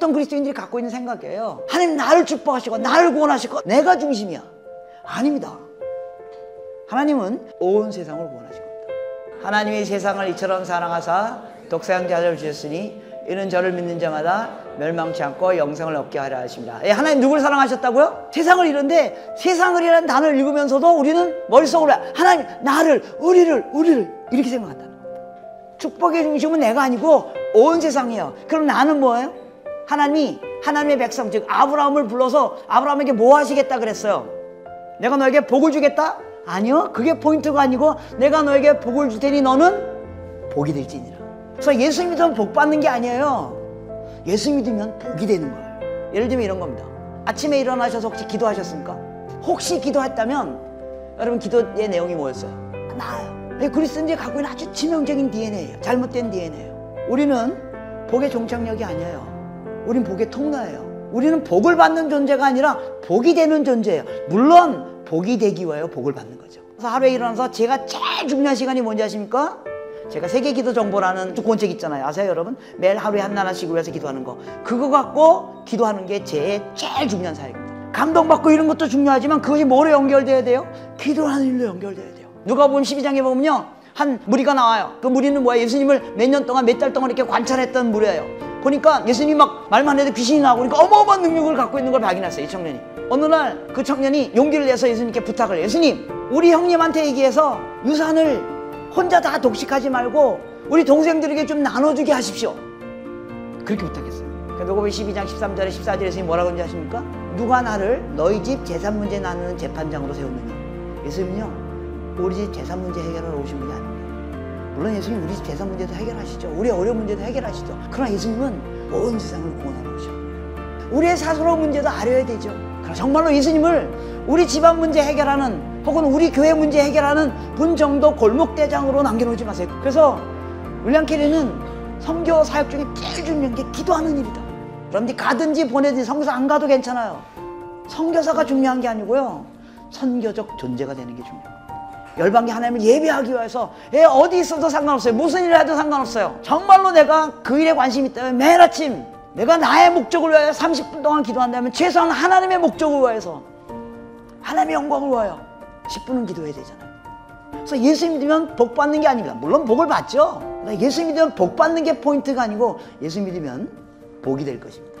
사람들이 갖고 있는 생각이에요. 하나님 나를 축복하시고 나를 구원하시고 내가 중심이야. 아닙니다. 하나님은 온 세상을 구원하신 겁니다. 하나님이 세상을 이처럼 사랑하사 독생자를 주셨으니 이는 저를 믿는 자마다 멸망치 않고 영생을 얻게 하려 하십니다. 예, 하나님 누굴 사랑하셨다고요? 세상을 이런데 세상을이라는 단어를 읽으면서도 우리는 머릿속으로 하나님 나를 우리를 우리를 이렇게 생각한다는 겁니다. 축복의 중심은 내가 아니고 온 세상이에요. 그럼 나는 뭐예요? 하나님이 하나님의 백성 즉 아브라함을 불러서 아브라함에게 뭐 하시겠다 그랬어요? 내가 너에게 복을 주겠다? 아니요. 그게 포인트가 아니고 내가 너에게 복을 줄 테니 너는 복이 될지니라. 그래서 예수 믿으면 복 받는 게 아니에요. 예수 믿으면 복이 되는 거예요. 예를 들면 이런 겁니다. 아침에 일어나셔서 혹시 기도하셨습니까? 혹시 기도했다면 여러분 기도의 내용이 뭐였어요? 나아요. 그리스도인들이 갖고 있는 아주 치명적인 DNA예요. 잘못된 DNA예요. 우리는 복의 종착역이 아니에요. 우린 복의 통로예요. 우리는 복을 받는 존재가 아니라 복이 되는 존재예요. 물론 복이 되기 위하여 복을 받는 거죠. 그래서 하루에 일어나서 제가 제일 중요한 시간이 뭔지 아십니까? 제가 세계 기도 정보라는 두권책 있잖아요. 아세요, 여러분? 매일 하루에 한 나라씩 위해서 기도하는 거. 그거 갖고 기도하는 게 제 제일 중요한 사역입니다. 감동받고 이런 것도 중요하지만 그것이 뭐로 연결돼야 돼요? 기도하는 일로 연결돼야 돼요. 누가 보면 12장에 보면요. 한 무리가 나와요. 그 무리는 뭐야? 예수님을 몇 년 동안, 몇 달 동안 이렇게 관찰했던 무리예요. 보니까 예수님이 막 말만 해도 귀신이 나오고 그러니까 어마어마한 능력을 갖고 있는 걸 발견했어요. 이 청년이. 어느 날 그 청년이 용기를 내서 예수님께 부탁을 해요. 예수님, 우리 형님한테 얘기해서 유산을 혼자 다 독식하지 말고 우리 동생들에게 좀 나눠주게 하십시오. 그렇게 부탁했어요. 누가복음 12장 13절에 14절에 예수님이 뭐라고 하는지 아십니까? 누가 나를 너희 집 재산 문제 나누는 재판장으로 세웠느냐? 예수님은요, 우리 집 재산 문제 해결하러 오신 분이. 물론 예수님 우리 집 재산 문제도 해결하시죠. 우리 어려운 문제도 해결하시죠. 그러나 예수님은 온 세상을 구원하러 오셔. 우리의 사소로운 문제도 아려야 되죠. 정말로 예수님을 우리 집안 문제 해결하는 혹은 우리 교회 문제 해결하는 분 정도 골목대장으로 남겨놓지 마세요. 그래서 윌리엄 캐리는 성교 사역 중에 제일 중요한 게 기도하는 일이다. 여러분들이 가든지 보내든지 성교사 안 가도 괜찮아요. 성교사가 중요한 게 아니고요. 선교적 존재가 되는 게 중요해요. 열방계 하나님을 예배하기 위해서 예, 어디 있어도 상관없어요. 무슨 일을 해도 상관없어요. 정말로 내가 그 일에 관심이 있다면 매일 아침 내가 나의 목적을 위하여 30분 동안 기도한다면 최소한 하나님의 목적을 위해서 하나님의 영광을 위하여 10분은 기도해야 되잖아요. 그래서 예수 믿으면 복 받는 게 아닙니다. 물론 복을 받죠. 예수 믿으면 복 받는 게 포인트가 아니고 예수 믿으면 복이 될 것입니다.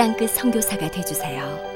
땅끝 선교사가 되주세요.